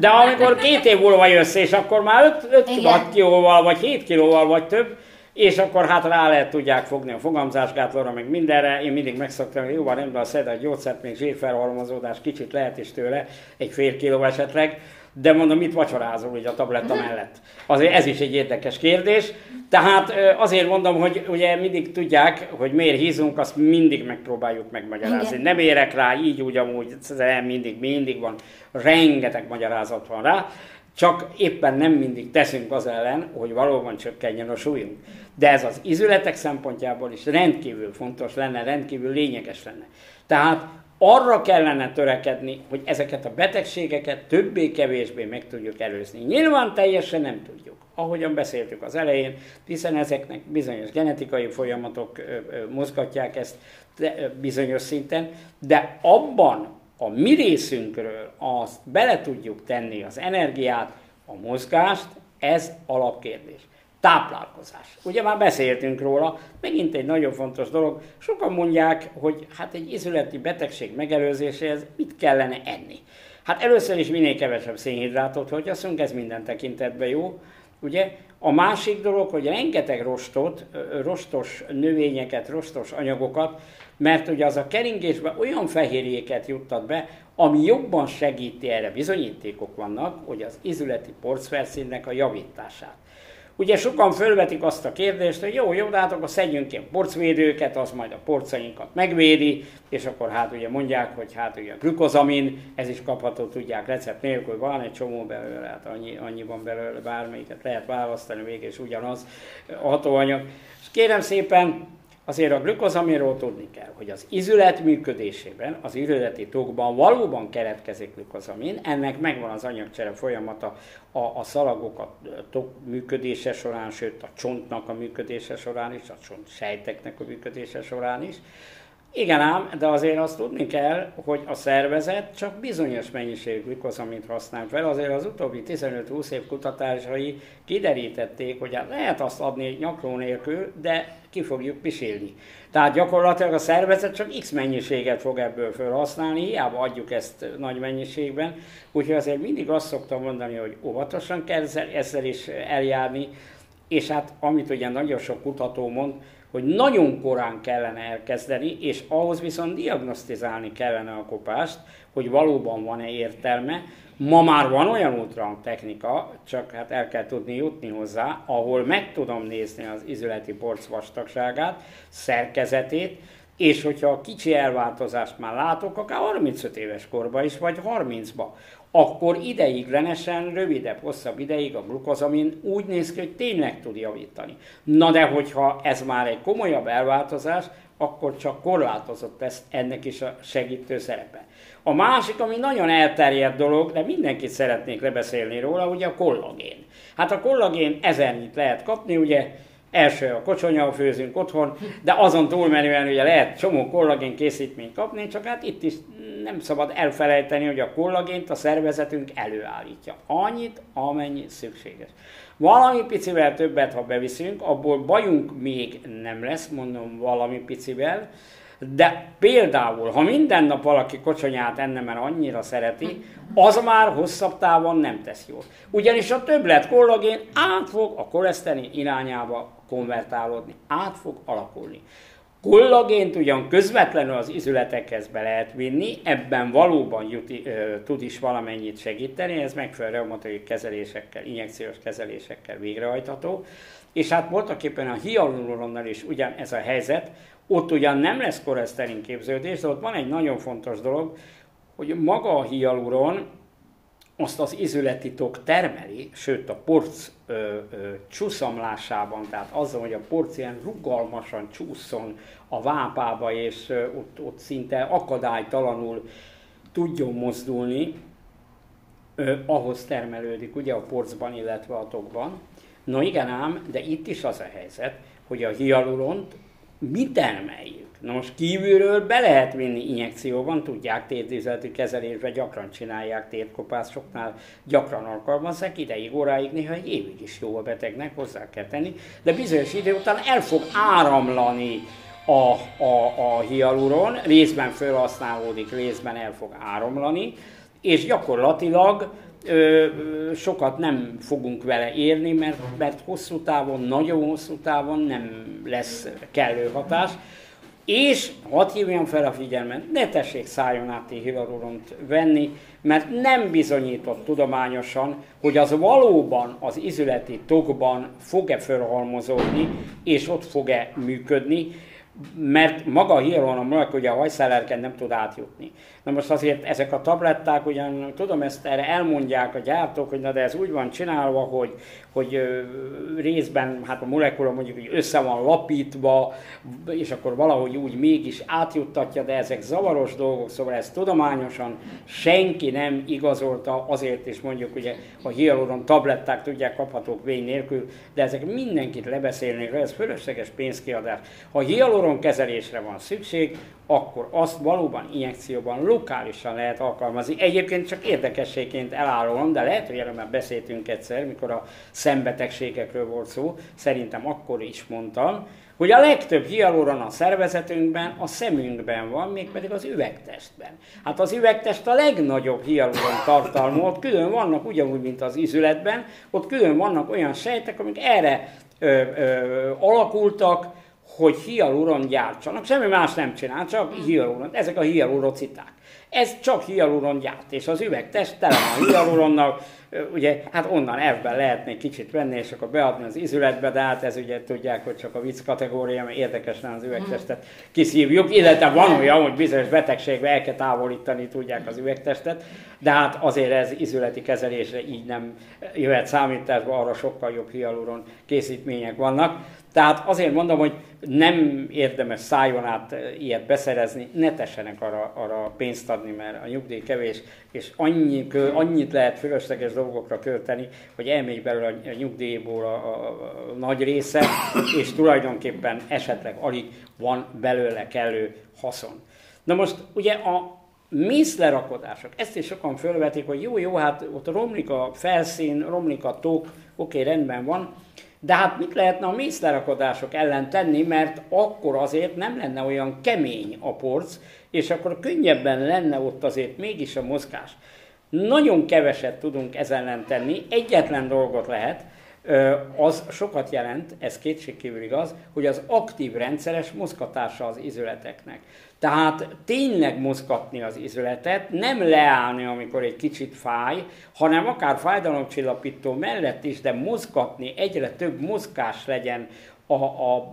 De amikor két év múlva jössz, és akkor már 5 kilóval, vagy 7 kilóval, vagy több, és akkor hát rá lehet tudják fogni a fogamzásgátlóra, meg mindenre. Én mindig megszoktam, hogy jó van, rendben a szed a gyógyszert, még zsírfelhalmozódás kicsit lehet is tőle, egy fél kiló esetleg, de mondom, mit vacsorázol ugye a tabletta mhm. mellett? Azért ez is egy érdekes kérdés. Tehát azért mondom, hogy ugye mindig tudják, hogy miért hízunk, azt mindig megpróbáljuk megmagyarázni. Igen. Nem érek rá így úgy amúgy, mindig, mindig van, rengeteg magyarázat van rá, csak éppen nem mindig teszünk az ellen, hogy valóban csökkenjen a súlyunk. De ez az izületek szempontjából is rendkívül fontos lenne, rendkívül lényeges lenne. Tehát arra kellene törekedni, hogy ezeket a betegségeket többé-kevésbé meg tudjuk előzni. Nyilván teljesen nem tudjuk, ahogyan beszéltük az elején, hiszen ezeknek bizonyos genetikai folyamatok mozgatják ezt bizonyos szinten, de abban a mi részünkről azt bele tudjuk tenni az energiát, a mozgást, ez alapkérdés. Táplálkozás. Ugye már beszéltünk róla, megint egy nagyon fontos dolog. Sokan mondják, hogy hát egy izületi betegség megelőzéséhez mit kellene enni. Hát először is minél kevesebb szénhidrátot fogyasszunk, ez minden tekintetben jó. Ugye? A másik dolog, hogy rengeteg rostot, rostos növényeket, rostos anyagokat, mert ugye az a keringésbe olyan fehérjéket juttat be, ami jobban segíti erre bizonyítékok vannak, hogy az izületi porcfelszínnek a javítását. Ugye sokan fölvetik azt a kérdést, hogy jó, jó, de hát akkor szedjünk ilyen porcvédőket, az majd a porcainkat megvédi, és akkor hát ugye mondják, hogy hát ugye a glükozamin, ez is kapható, tudják recept nélkül, van egy csomó belőle, hát annyi, annyi van belőle, bármelyiket lehet választani, végig és ugyanaz a hatóanyag. És kérem szépen, Azért a glükozamiról tudni kell, hogy az izület működésében, az izületi tokban valóban keletkezik glükozamin, ennek megvan az anyagcsere folyamata a, a szalagok a tok működése során, sőt a csontnak a működése során is, a csont sejteknek a működése során is. Igen ám, de azért azt tudni kell, hogy a szervezet csak bizonyos mennyiségű glikozamint használ fel. Azért az utóbbi 15-20 év kutatásai kiderítették, hogy hát lehet azt adni nyakló nélkül, de ki fogjuk pisilni. Tehát gyakorlatilag a szervezet csak x mennyiséget fog ebből felhasználni, hiába adjuk ezt nagy mennyiségben. Úgyhogy azért mindig azt szoktam mondani, hogy óvatosan kell ezzel is eljárni, és hát amit ugye nagyon sok kutató mond, hogy nagyon korán kellene elkezdeni, és ahhoz viszont diagnosztizálni kellene a kopást, hogy valóban van-e értelme. Ma már van olyan ultrahang technika, csak hát el kell tudni jutni hozzá, ahol meg tudom nézni az izületi porc vastagságát, szerkezetét, és hogyha a kicsi elváltozást már látok, akár 35 éves korban is, vagy 30-ba, akkor ideiglenesen, rövidebb, hosszabb ideig a glukozamin úgy néz ki, hogy tényleg tud javítani. Na de hogyha ez már egy komolyabb elváltozás, akkor csak korlátozott lesz ennek is a segítő szerepe. A másik, ami nagyon elterjedt dolog, de mindenkit szeretnék lebeszélni róla, ugye a kollagén. Hát a kollagén ezernyit lehet kapni, ugye Első a kocsonya, főzünk otthon, de azon túlmenően ugye lehet csomó kollagén készítményt kapni, csak hát itt is nem szabad elfelejteni, hogy a kollagént a szervezetünk előállítja. Annyit, amennyi szükséges. Valami picivel többet, ha beviszünk, abból bajunk még nem lesz, mondom valami picivel, de például, ha minden nap valaki kocsonyát enne, mert annyira szereti, az már hosszabb távon nem tesz jót. Ugyanis a többlet kollagén át fog a koleszterin irányába konvertálódni, át fog alakulni. Kollagént ugyan közvetlenül az izületekhez be lehet vinni, ebben valóban juti, ö, tud is valamennyit segíteni, ez megfelelő reumatoid kezelésekkel, injekciós kezelésekkel végrehajtható. És hát voltak éppen a hialuronnal is ugyan ez a helyzet, ott ugyan nem lesz koleszterin képződés, de ott van egy nagyon fontos dolog, hogy maga a hialuron azt az izületitok termeli, sőt a porc ö, ö, csúszamlásában, tehát azzal, hogy a porc ilyen rugalmasan csúszson a vápába, és ö, ott, ott szinte akadálytalanul tudjon mozdulni, ö, ahhoz termelődik ugye a porcban, illetve a tokban. No igen ám, de itt is az a helyzet, hogy a hialuront mi termeljük. Na most kívülről be lehet vinni injekcióban, tudják, térdízeltű kezelésbe gyakran csinálják térdkopászoknál, gyakran alkalmazzák, ideig, óráig, néha egy évig is jó a betegnek, hozzá kell tenni, de bizonyos idő után el fog áramlani a, a, a hialuron, részben felhasználódik, részben el fog áramlani, és gyakorlatilag ö, sokat nem fogunk vele érni, mert, mert hosszú távon, nagyon hosszú távon nem lesz kellő hatás. És hadd hívjam fel a figyelmet, ne tessék szájon át hialuront venni, mert nem bizonyított tudományosan, hogy az valóban az izületi tokban fog-e felhalmozódni, és ott fog-e működni mert maga a hialuronamolek ugye a hajszállerken nem tud átjutni. Na most azért ezek a tabletták, ugyan tudom ezt erre elmondják a gyártók, hogy na de ez úgy van csinálva, hogy, hogy részben hát a molekula mondjuk hogy össze van lapítva, és akkor valahogy úgy mégis átjuttatja, de ezek zavaros dolgok, szóval ez tudományosan senki nem igazolta, azért is mondjuk ugye a hialuron tabletták tudják kaphatók vény nélkül, de ezek mindenkit lebeszélnék, ez fölösleges pénzkiadás. Ha hialuron kezelésre van szükség, akkor azt valóban injekcióban lokálisan lehet alkalmazni. Egyébként csak érdekességként elárulom, de lehet, hogy erről már beszéltünk egyszer, mikor a szembetegségekről volt szó, szerintem akkor is mondtam, hogy a legtöbb hialuron a szervezetünkben, a szemünkben van, mégpedig az üvegtestben. Hát az üvegtest a legnagyobb hialuron tartalmú, ott külön vannak ugyanúgy, mint az izületben, ott külön vannak olyan sejtek, amik erre ö, ö, alakultak, hogy hialuron gyártsanak. Semmi más nem csinál, csak hialuron. Ezek a hialurociták. Ez csak hialuron gyárt, és az üvegtest tele van hialuronnal, ugye, hát onnan elvben lehetne kicsit venni, és akkor beadni az izületbe, de hát ez ugye tudják, hogy csak a vicc kategória, mert érdekes nem az üvegtestet kiszívjuk, illetve van olyan, hogy bizonyos betegségbe el kell távolítani, tudják az üvegtestet, de hát azért ez izületi kezelésre így nem jöhet számításba, arra sokkal jobb hialuron készítmények vannak. Tehát azért mondom, hogy nem érdemes szájon át ilyet beszerezni, ne tessenek arra, arra pénzt adni, mert a nyugdíj kevés, és annyi, annyit lehet fölösleges dolgokra költeni, hogy elmegy belőle a nyugdíjból a, a, a nagy része, és tulajdonképpen esetleg alig van belőle kellő haszon. Na most ugye a mészlerakodások, ezt is sokan fölvetik, hogy jó, jó, hát ott romlik a felszín, romlik a tók, oké, rendben van, de hát mit lehetne a mészlerakodások ellen tenni, mert akkor azért nem lenne olyan kemény a porc, és akkor könnyebben lenne ott azért mégis a mozgás. Nagyon keveset tudunk ezen ellen tenni, egyetlen dolgot lehet, az sokat jelent, ez kétségkívül igaz, hogy az aktív rendszeres mozgatása az izületeknek. Tehát tényleg mozgatni az izületet, nem leállni, amikor egy kicsit fáj, hanem akár fájdalomcsillapító mellett is, de mozgatni, egyre több mozgás legyen a, a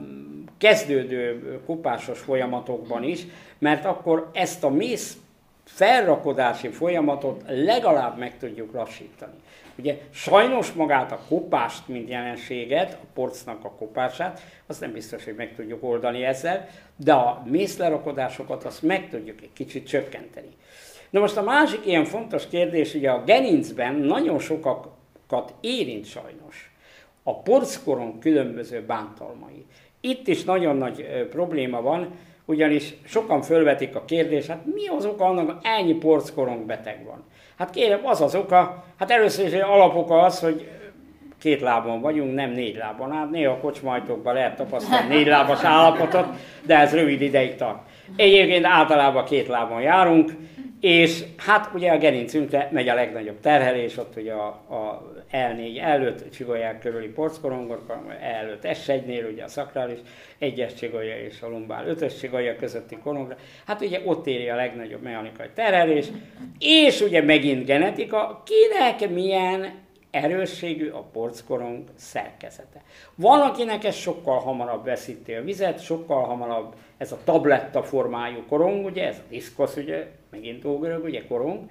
kezdődő kupásos folyamatokban is, mert akkor ezt a mész felrakodási folyamatot legalább meg tudjuk lassítani. Ugye sajnos magát a kopást, mint jelenséget, a porcnak a kopását, azt nem biztos, hogy meg tudjuk oldani ezzel, de a mészlerakodásokat azt meg tudjuk egy kicsit csökkenteni. Na most a másik ilyen fontos kérdés, ugye a gerincben nagyon sokakat érint sajnos a porckoron különböző bántalmai. Itt is nagyon nagy probléma van, ugyanis sokan fölvetik a kérdést, hát mi az oka annak, hogy ennyi porckorong beteg van? Hát kérem, az az oka, hát először is alapoka az, hogy két lábon vagyunk, nem négy lábon. Hát néha a kocsmajtókban lehet tapasztalni négy lábas állapotot, de ez rövid ideig tart. Egyébként általában két lábon járunk, és hát ugye a gerincünkre megy a legnagyobb terhelés, ott ugye a, a L4 előtt csigolják körüli porckorongok, előtt S1-nél ugye a szakrális egyes csigolya és a lumbál ötös csigolya közötti korongra. Hát ugye ott éri a legnagyobb mechanikai terhelés, és ugye megint genetika, kinek milyen erősségű a porckorong szerkezete. Van, akinek ez sokkal hamarabb veszíti a vizet, sokkal hamarabb ez a tabletta formájú korong, ugye, ez a diszkosz, ugye, megint ógörög, ugye korong,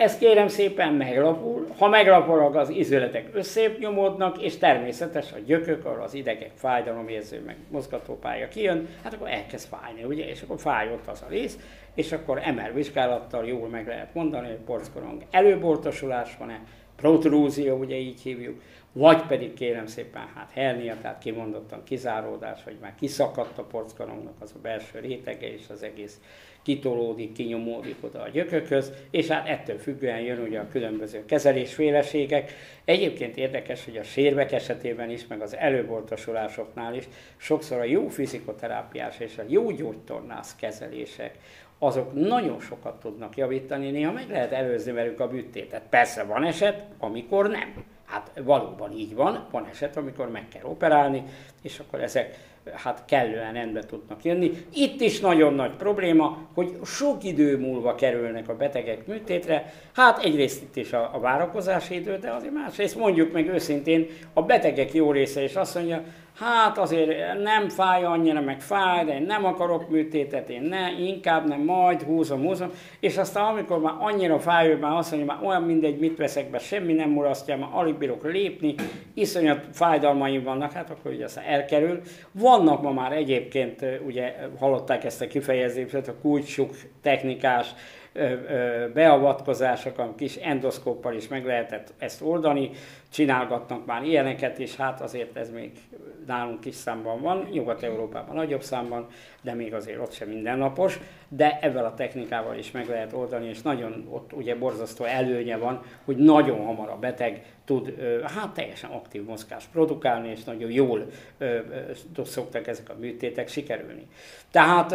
ez kérem szépen meglapul, ha meglapul, az izületek összép nyomódnak, és természetes a gyökök, ahol az idegek fájdalomérző, meg mozgatópálya kijön, hát akkor elkezd fájni, ugye, és akkor fáj ott az a rész, és akkor MR vizsgálattal jól meg lehet mondani, hogy porckorong előbortosulás van-e, protrúzia, ugye így hívjuk, vagy pedig kérem szépen, hát hernia, tehát kimondottan kizáródás, vagy már kiszakadt a porckaromnak az a belső rétege, és az egész kitolódik, kinyomódik oda a gyökökhöz, és hát ettől függően jön ugye a különböző kezelésféleségek. Egyébként érdekes, hogy a sérvek esetében is, meg az előbortosulásoknál is sokszor a jó fizikoterápiás és a jó gyógytornász kezelések, azok nagyon sokat tudnak javítani, néha meg lehet előzni velük a bűtétet. Persze van eset, amikor nem. Hát valóban így van, van eset, amikor meg kell operálni, és akkor ezek hát kellően rendbe tudnak jönni. Itt is nagyon nagy probléma, hogy sok idő múlva kerülnek a betegek műtétre. Hát egyrészt itt is a, a várakozási idő, de azért másrészt mondjuk meg őszintén, a betegek jó része is azt mondja, hát azért nem fáj annyira, meg fáj, de én nem akarok műtétet, én ne, inkább nem, majd húzom, húzom, és aztán amikor már annyira fáj, hogy már azt mondja, már olyan mindegy, mit veszek be, semmi nem murasztja, már alig bírok lépni, iszonyat fájdalmaim vannak, hát akkor ugye aztán elkerül. Vannak ma már egyébként, ugye hallották ezt a kifejezést, a kulcsuk technikás beavatkozások, kis endoszkóppal is meg lehetett ezt oldani, csinálgatnak már ilyeneket, és hát azért ez még nálunk kis számban van, Nyugat-Európában nagyobb számban, de még azért ott sem mindennapos, de ezzel a technikával is meg lehet oldani, és nagyon ott ugye borzasztó előnye van, hogy nagyon hamar a beteg tud hát teljesen aktív mozgást produkálni, és nagyon jól szoktak ezek a műtétek sikerülni. Tehát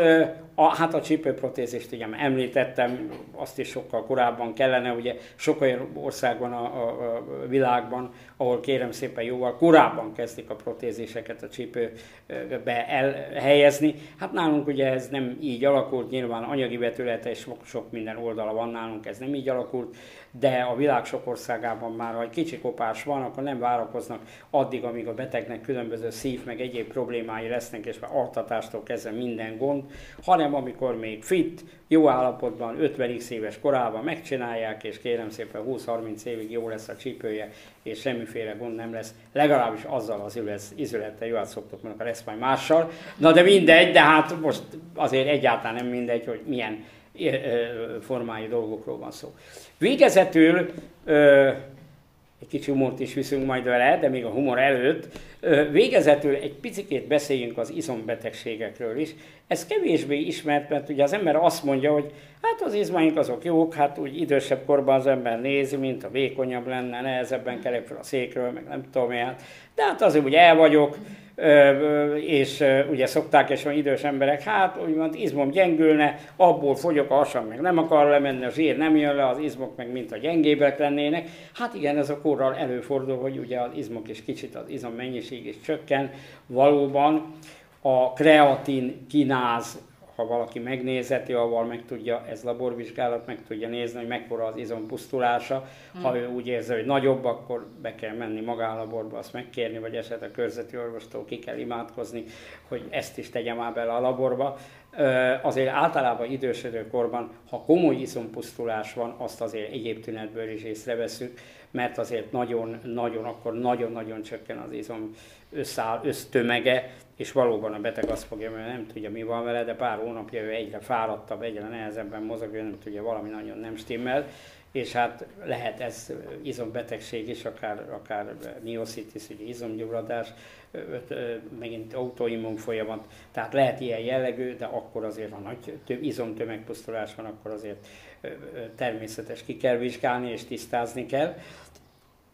a, hát a csípőprotézist ugye említettem, azt is sokkal korábban kellene, ugye sok olyan ország van a, a, a világban, ahol kérem szépen jóval korábban kezdik a protéziseket a csípőbe elhelyezni. Hát nálunk ugye ez nem így alakult, nyilván anyagi vetülete és sok, sok minden oldala van nálunk, ez nem így alakult, de a világ sok országában már, ha egy kicsi kopás van, akkor nem várakoznak addig, amíg a betegnek különböző szív, meg egyéb problémái lesznek, és már altatástól kezdve minden gond, hanem amikor még fit, jó állapotban, 50x éves korában megcsinálják, és kérem szépen 20-30 évig jó lesz a csípője, és semmiféle gond nem lesz, legalábbis azzal az izülettel, jó, hát szoktuk mondani, lesz majd mással. Na de mindegy, de hát most azért egyáltalán nem mindegy, hogy milyen formájú dolgokról van szó. Végezetül egy kicsi humort is viszünk majd vele, de még a humor előtt, végezetül egy picit beszéljünk az izombetegségekről is. Ez kevésbé ismert, mert ugye az ember azt mondja, hogy hát az izmaink azok jók, hát úgy idősebb korban az ember nézi, mint a vékonyabb lenne, nehezebben kerek fel a székről, meg nem tudom én, hát. de hát azért úgy el vagyok, és ugye szokták és van idős emberek, hát úgymond izmom gyengülne, abból fogyok a hasam, meg nem akar lemenni, a zsír nem jön le, az izmok meg mint a gyengébbek lennének. Hát igen, ez a korral előfordul, hogy ugye az izmok is kicsit, az izom mennyiség is csökken. Valóban a kreatin kináz ha valaki megnézeti, avval meg tudja, ez laborvizsgálat, meg tudja nézni, hogy mekkora az izom pusztulása. Hmm. Ha ő úgy érzi, hogy nagyobb, akkor be kell menni magállaborba, azt megkérni, vagy esetleg a körzeti orvostól ki kell imádkozni, hogy ezt is tegye már bele a laborba. Azért általában idősödő korban, ha komoly izompusztulás van, azt azért egyéb tünetből is észreveszünk, mert azért nagyon-nagyon, akkor nagyon-nagyon csökken az izom összeáll, össztömege, és valóban a beteg azt fogja, mert nem tudja mi van vele, de pár hónapja ő egyre fáradtabb, egyre nehezebben mozog, ő nem tudja, valami nagyon nem stimmel, és hát lehet ez izombetegség is, akár, akár mioszitis, ugye izomgyulladás, megint autoimmun folyamat, tehát lehet ilyen jellegű, de akkor azért, ha nagy több izomtömegpusztulás van, akkor azért természetes ki kell vizsgálni és tisztázni kell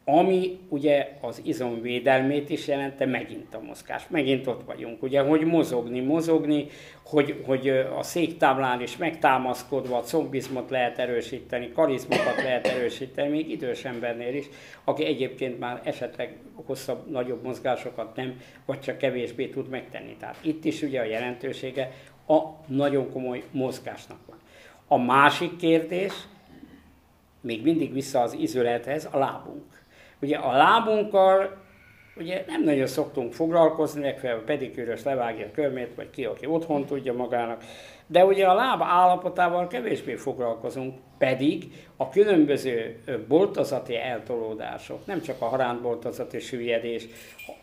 ami ugye az izomvédelmét is jelente, megint a mozgás. Megint ott vagyunk, ugye, hogy mozogni, mozogni, hogy, hogy a széktáblán is megtámaszkodva a combizmot lehet erősíteni, karizmokat lehet erősíteni, még idős embernél is, aki egyébként már esetleg hosszabb, nagyobb mozgásokat nem, vagy csak kevésbé tud megtenni. Tehát itt is ugye a jelentősége a nagyon komoly mozgásnak van. A másik kérdés, még mindig vissza az izülethez, a lábunk. Ugye a lábunkkal ugye nem nagyon szoktunk foglalkozni, legfeljebb a pedikűrös levágja a körmét, vagy ki, aki otthon tudja magának, de ugye a láb állapotával kevésbé foglalkozunk, pedig a különböző boltozati eltolódások, nem csak a harántboltozati süllyedés,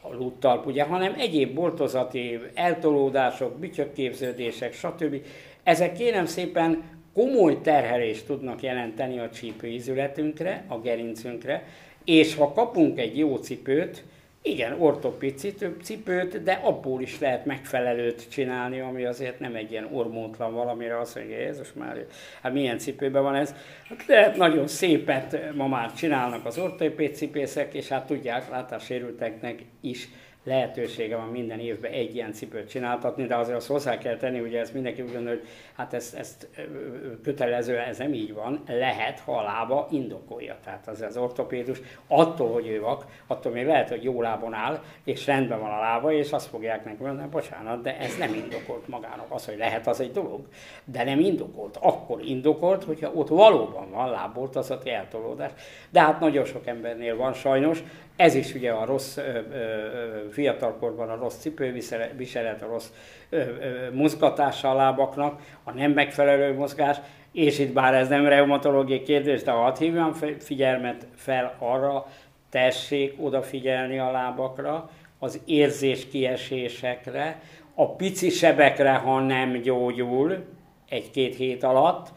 a lúttalp, ugye, hanem egyéb boltozati eltolódások, bütyökképződések, stb. Ezek kérem szépen komoly terhelést tudnak jelenteni a csípőizületünkre, a gerincünkre, és ha kapunk egy jó cipőt, igen, ortopéd cipőt, de abból is lehet megfelelőt csinálni, ami azért nem egy ilyen ormótlan valamire azt mondja, Jézus már, hát milyen cipőben van ez? Hát lehet nagyon szépet ma már csinálnak az ortopéd cipészek, és hát tudják, látássérülteknek is lehetősége van minden évben egy ilyen cipőt csináltatni, de azért azt hozzá kell tenni, ugye ezt mindenki úgy gondolja, hogy hát ezt, ezt kötelező, ez nem így van, lehet, ha a lába indokolja. Tehát az, az ortopédus attól, hogy ő vak, attól még lehet, hogy jó lábon áll, és rendben van a lába, és azt fogják neki mondani, bocsánat, de ez nem indokolt magának. Az, hogy lehet, az egy dolog, de nem indokolt. Akkor indokolt, hogyha ott valóban van lábolt, az eltolódás. De hát nagyon sok embernél van sajnos, ez is ugye a rossz, ö, ö, fiatalkorban a rossz cipőviselet, a rossz ö, ö, mozgatása a lábaknak, a nem megfelelő mozgás, és itt bár ez nem reumatológiai kérdés, de hadd hívjam figyelmet fel arra, tessék odafigyelni a lábakra, az érzés kiesésekre, a pici sebekre, ha nem gyógyul egy-két hét alatt,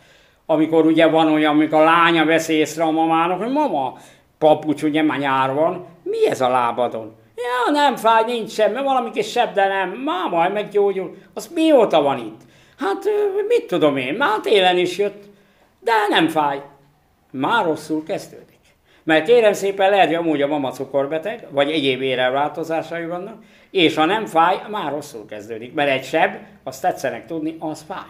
amikor ugye van olyan, amikor a lánya veszi észre a mamának, hogy mama, papucs, ugye már nyár van, mi ez a lábadon? Ja, nem fáj, nincs semmi, valami kis seb, de nem, már majd meggyógyul. Az mióta van itt? Hát mit tudom én, már télen is jött, de nem fáj. Már rosszul kezdődik. Mert kérem szépen lehet, hogy amúgy a mama cukorbeteg, vagy egyéb érelváltozásai vannak, és ha nem fáj, már rosszul kezdődik. Mert egy seb, azt tetszenek tudni, az fáj.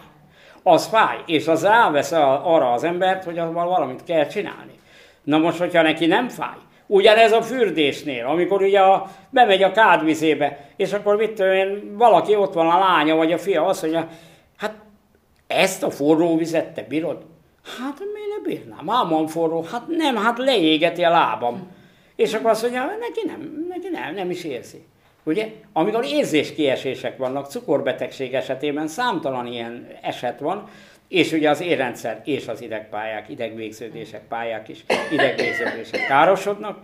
Az fáj, és az rávesz arra az embert, hogy valamit kell csinálni. Na most, hogyha neki nem fáj, Ugyanez a fürdésnél, amikor ugye a, bemegy a kádvizébe, és akkor mit tudom én, valaki ott van a lánya vagy a fia, azt mondja, hát ezt a forró vizet te bírod? Hát miért ne bírnám? Mámon forró, hát nem, hát leégeti a lábam. És akkor azt mondja, neki nem, neki nem, nem is érzi. Ugye? Amikor érzéskiesések vannak, cukorbetegség esetében számtalan ilyen eset van, és ugye az érrendszer és az idegpályák, idegvégződések, pályák is, idegvégződések károsodnak,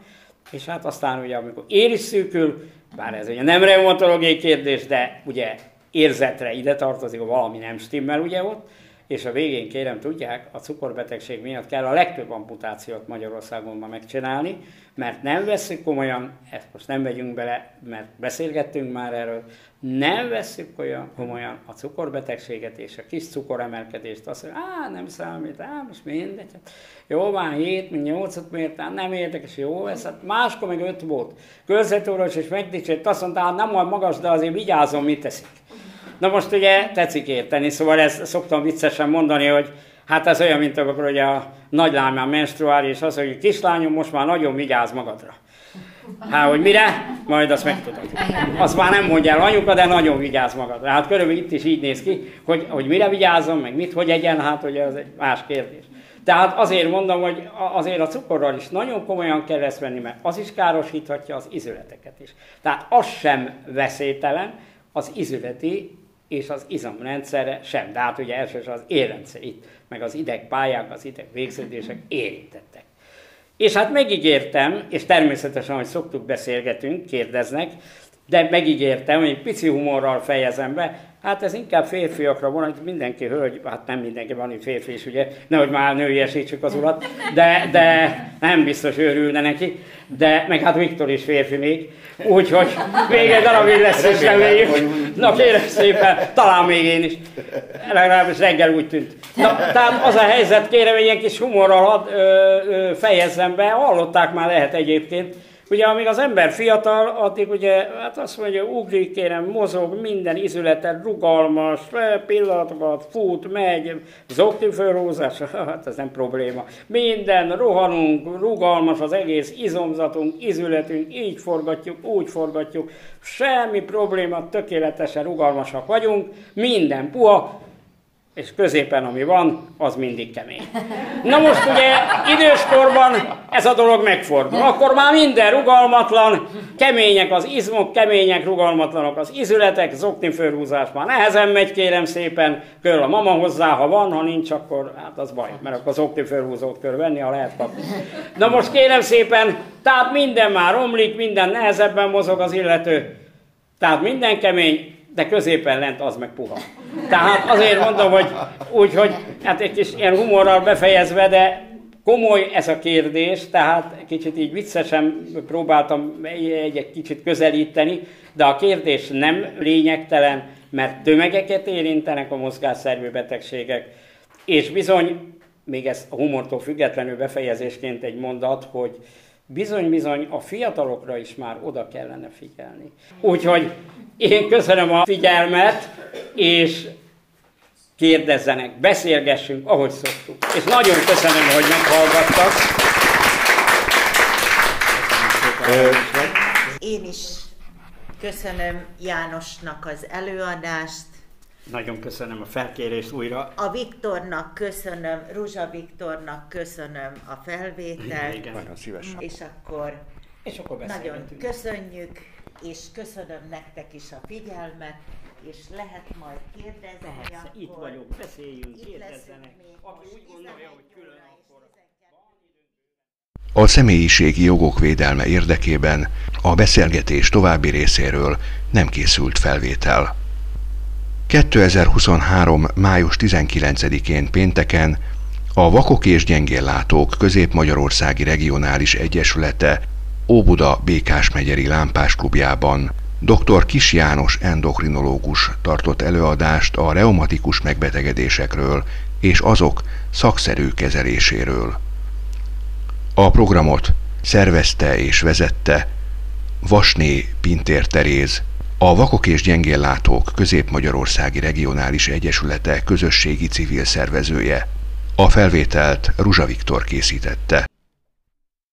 és hát aztán ugye amikor ér is szűkül, bár ez ugye nem reumatológiai kérdés, de ugye érzetre ide tartozik, valami nem stimmel ugye ott, és a végén kérem tudják, a cukorbetegség miatt kell a legtöbb amputációt Magyarországon ma megcsinálni, mert nem veszük komolyan, ezt most nem vegyünk bele, mert beszélgettünk már erről, nem veszük olyan komolyan a cukorbetegséget és a kis cukoremelkedést, azt mondja, á, nem számít, á, most mindegy, hát jó van, 7, 8 mértem, nem érdekes, jó ez, hát máskor meg 5 volt. Körzetúros és megdicsért, azt mondta, hát nem olyan magas, de azért vigyázom, mit teszik. Na most ugye tetszik érteni, szóval ezt szoktam viccesen mondani, hogy hát ez olyan, mint akkor ugye a nagylányán menstruál, és az, hogy kislányom most már nagyon vigyáz magadra. Hát, hogy mire? Majd azt megtudod. Azt már nem mondja el anyuka, de nagyon vigyáz magadra. Hát körülbelül itt is így néz ki, hogy, hogy mire vigyázzon, meg mit, hogy egyen, hát ugye az egy más kérdés. Tehát azért mondom, hogy azért a cukorral is nagyon komolyan kell ezt venni, mert az is károsíthatja az izületeket is. Tehát az sem veszélytelen, az izületi és az izomrendszerre sem. De hát ugye elsősorban az érrendszer itt, meg az idegpályák, az idegvégződések érintettek. És hát megígértem, és természetesen, hogy szoktuk beszélgetünk, kérdeznek, de megígértem, hogy pici humorral fejezem be, Hát ez inkább férfiakra van, mindenki hölgy, hát nem mindenki van itt férfi is, ugye, nehogy már nőiesítsük az urat, de, de nem biztos örülne neki, de meg hát Viktor is férfi még, úgyhogy még egy darabig lesz is reméljük. Na kérem szépen, talán még én is. Legalábbis reggel úgy tűnt. Na, tehát az a helyzet, kérem, egy ilyen kis humorral ad, ö, ö, fejezzem be, hallották már lehet egyébként, Ugye amíg az ember fiatal, addig ugye, hát azt mondja, ugrik kérem, mozog, minden izülete rugalmas, pillanatokat, fut, megy, zokti fölhúzás, hát ez nem probléma. Minden, rohanunk, rugalmas az egész izomzatunk, izületünk, így forgatjuk, úgy forgatjuk, semmi probléma, tökéletesen rugalmasak vagyunk, minden puha, és középen, ami van, az mindig kemény. Na most ugye időskorban ez a dolog megfordul. Akkor már minden rugalmatlan, kemények az izmok, kemények, rugalmatlanok az izületek, zokni fölhúzás már nehezen megy, kérem szépen, kör a mama hozzá, ha van, ha nincs, akkor hát az baj, mert akkor zokni fölhúzót kell venni, ha lehet kapni. Na most kérem szépen, tehát minden már romlik, minden nehezebben mozog az illető, tehát minden kemény, de középen lent az meg puha. Tehát azért mondom, hogy úgy, hogy hát egy kis ilyen humorral befejezve, de komoly ez a kérdés, tehát kicsit így viccesen próbáltam egy, kicsit közelíteni, de a kérdés nem lényegtelen, mert tömegeket érintenek a mozgásszervű betegségek, és bizony, még ez a humortól függetlenül befejezésként egy mondat, hogy bizony-bizony a fiatalokra is már oda kellene figyelni. Úgyhogy én köszönöm a figyelmet, és kérdezzenek, beszélgessünk, ahogy szoktuk. És nagyon köszönöm, hogy meghallgattak. Én is köszönöm Jánosnak az előadást. Nagyon köszönöm a felkérést újra. A Viktornak köszönöm, Ruzsa Viktornak köszönöm a felvételt. Igen. Nagyon szívesen. És akkor, És akkor nagyon köszönjük, és köszönöm nektek is a figyelmet, és lehet majd kérdezni. Persze, akkor itt vagyok, beszéljünk, itt kérdezzenek. Aki úgy gondolja, 11 hogy külön, akkor... 12. A személyiségi jogok védelme érdekében a beszélgetés további részéről nem készült felvétel. 2023. május 19-én pénteken a Vakok és Gyengéllátók Közép-Magyarországi Regionális Egyesülete Óbuda Békás megyeri Lámpás klubjában dr. Kis János endokrinológus tartott előadást a reumatikus megbetegedésekről és azok szakszerű kezeléséről. A programot szervezte és vezette Vasné Pintér Teréz, a Vakok és Gyengéllátók Közép-Magyarországi Regionális Egyesülete közösségi civil szervezője. A felvételt Ruzsa Viktor készítette.